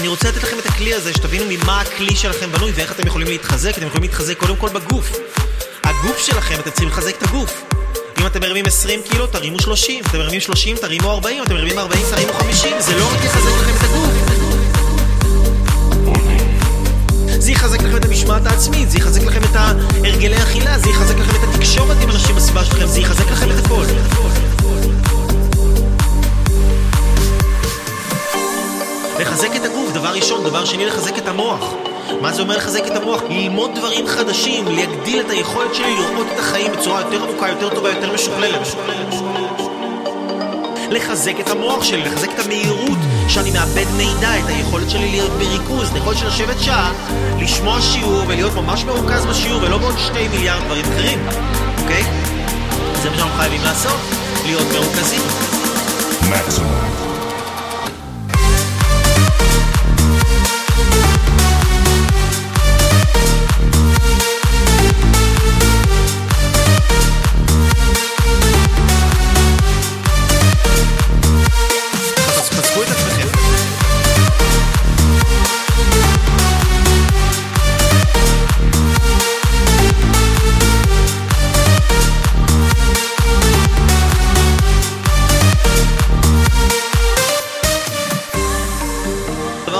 אני רוצה לתת לכם את הכלי הזה, שתבינו ממה הכלי שלכם בנוי ואיך אתם יכולים להתחזק. אתם יכולים להתחזק קודם כל בגוף. הגוף שלכם, אתם צריכים לחזק את הגוף. אם אתם מרימים 20 קילו, תרימו 30. אתם מרימים 30, תרימו 40. אם אתם מרימים 40, תרימו 50. זה לא רק יחזק לכם את הגוף. זה יחזק לכם את המשמעת העצמית, זה יחזק לכם את הרגלי אכילה, זה יחזק לכם את התקשורת עם אנשים בסביבה שלכם, זה יחזק לחזק את הגוף, דבר ראשון. דבר שני, לחזק את המוח. מה זה אומר לחזק את המוח? ללמוד דברים חדשים, להגדיל את היכולת שלי לראות את החיים בצורה יותר עמוקה, יותר טובה, יותר משוכללת. לחזק את המוח שלי, לחזק את המהירות שאני מאבד מידע, את היכולת שלי להיות בריכוז, את היכולת של לשבת שעה, לשמוע שיעור ולהיות ממש מרוכז בשיעור ולא בעוד שתי מיליארד דברים אחרים, אוקיי? זה מה שאנחנו חייבים לעשות, להיות מרוכזים. Maximum.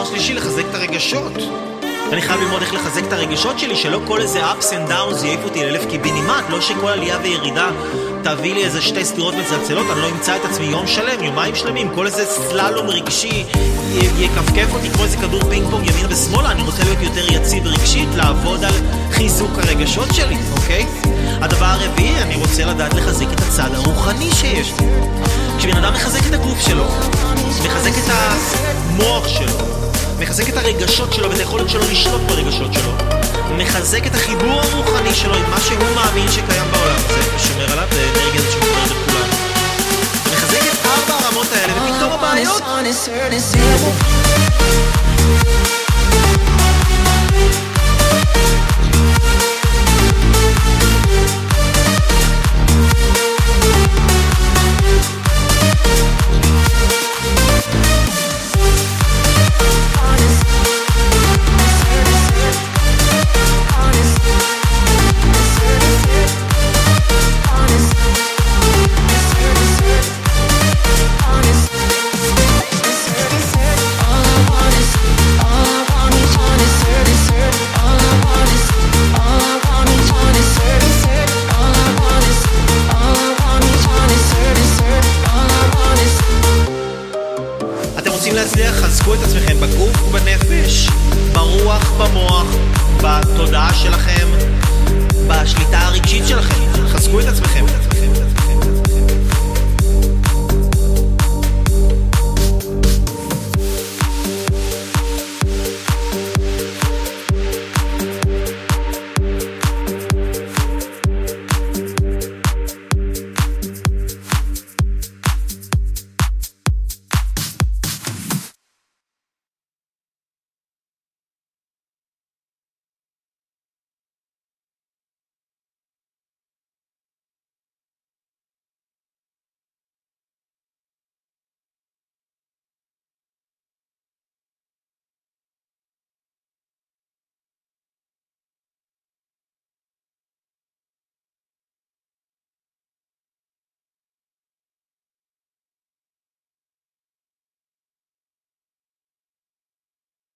דבר שלישי, לחזק את הרגשות. אני חייב ללמוד איך לחזק את הרגשות שלי, שלא כל איזה ups and downs יעיף אותי לאלף קיבינימט, לא שכל עלייה וירידה תביא לי איזה שתי סטירות מצלצלות, אני לא אמצא את עצמי יום שלם, יומיים שלמים, כל איזה סללום רגשי י- יכפכף אותי כמו איזה כדור פינג פונג ימינה ושמאלה, אני רוצה להיות יותר יציב רגשית, לעבוד על חיזוק הרגשות שלי, אוקיי? הדבר הרביעי, אני רוצה לדעת לחזק את הצד הרוחני שיש לי. כשבן אדם מחזק את הגוף שלו, מחזק את המוח שלו, מחזק את הרגשות שלו ואת היכולת שלו לשלוט ברגשות שלו. מחזק את החיבור הרוחני שלו עם מה שהוא מאמין שקיים בעולם הזה, ושומר עליו, זה אנרגיה הזאת שמחברת את כולנו. מחזק את ארבע הרמות האלה, ופתאום הבעיות להצליח, חזקו את עצמכם בגוף ובנפש, ברוח, במוח, בתודעה שלכם, בשליטה הרגשית שלכם. חזקו את עצמכם.